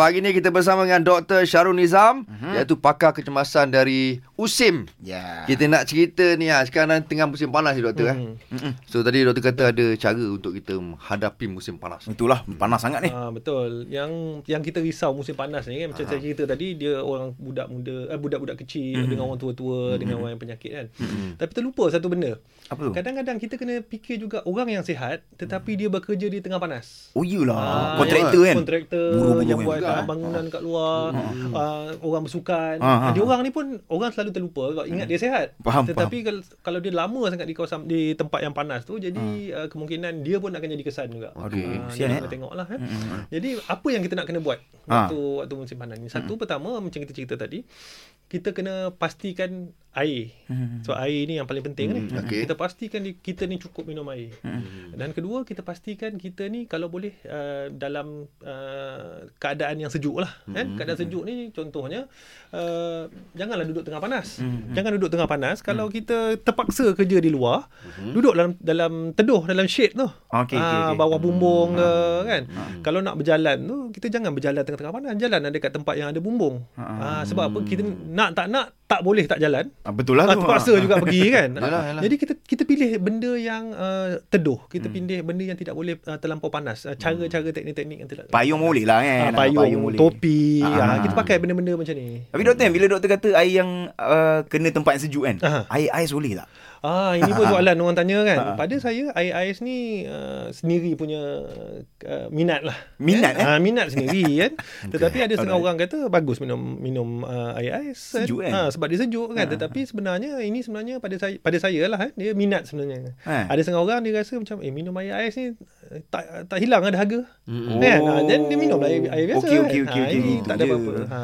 Pagi ni kita bersama dengan Dr. Syarul Nizam uh-huh. iaitu pakar kecemasan dari USIM. Ya. Kita nak cerita ni ah sekarang tengah musim panas ni doktor Hmm. eh. So tadi doktor kata ada cara untuk kita menghadapi musim panas. Itulah panas sangat ni. Ah betul. Yang yang kita risau musim panas ni kan macam saya cerita tadi dia orang budak muda eh, budak-budak kecil Mhm. dengan orang tua-tua dengan orang yang penyakit kan. Tapi terlupa satu benda. Apa tu? Kadang-kadang kita kena fikir juga orang yang sihat tetapi dia bekerja di tengah panas. Oh iyalah. Ah, Kontraktor kan. Kontraktor yang kan. buat juga, ah, eh. bangunan kat luar, ah, orang bersukan. Ah, ah, Dia ah. orang ni pun orang selalu terlupa sebab ingat dia sihat. Faham, Tetapi kalau kalau dia lama sangat di kawasan di tempat yang panas tu jadi ah, kemungkinan dia pun akan jadi kesan juga. Okey. Ah, Kesian, kita eh. tengoklah eh. Jadi apa yang kita nak kena buat Ah. waktu waktu musim panas ni? Satu pertama macam kita cerita tadi, kita kena pastikan air. So air ni yang paling penting ni. Okey. Kita pastikan di- kita ni cukup minum air. Dan kedua kita pastikan kita ni kalau boleh uh, dalam uh, keadaan yang sejuk lah kan. Keadaan sejuk ni contohnya uh, janganlah duduk tengah panas. Jangan duduk tengah panas kalau kita terpaksa kerja di luar, duduk dalam dalam teduh dalam shade tu. Okey, okey, Ah, okey. bawah bumbung ke kan. Kalau nak berjalan tu kita jangan berjalan tengah-tengah panas, jalan ada kat tempat yang ada bumbung. Ah, sebab apa kita nak tak nak tak boleh tak jalan. Ah, betul lah Ah, tu. terpaksa juga pergi kan. Yalah, yalah. Jadi kita kita pilih benda yang uh, teduh. Kita pilih benda yang tidak boleh uh, terlampau panas. Uh, cara-cara teknik-teknik yang tidak Payung boleh lah kan. Ah, payung, boleh. topi. Ah. Ah, kita pakai benda-benda macam ni. Tapi doktor bila doktor kata air yang uh, kena tempat yang sejuk kan. Aha. Air ais boleh tak? Ah, ini pun soalan orang tanya kan. Pada saya air ais ni uh, sendiri punya uh, minat lah. Minat, eh? Ah, minat sendiri kan. Tetapi ada setengah Alright. orang kata bagus minum minum uh, air ais. Sejuk kan? Ah, sebab dia sejuk kan. Tetapi sebenarnya ini sebenarnya pada saya pada saya lah eh, dia minat sebenarnya. Eh. Ada setengah orang dia rasa macam eh minum air ais ni eh, tak tak hilang ada harga. Kan? Oh. Ah, dan dia minum lah air, air biasa Okey, kan. okey, okey, tak ada apa-apa. Ha.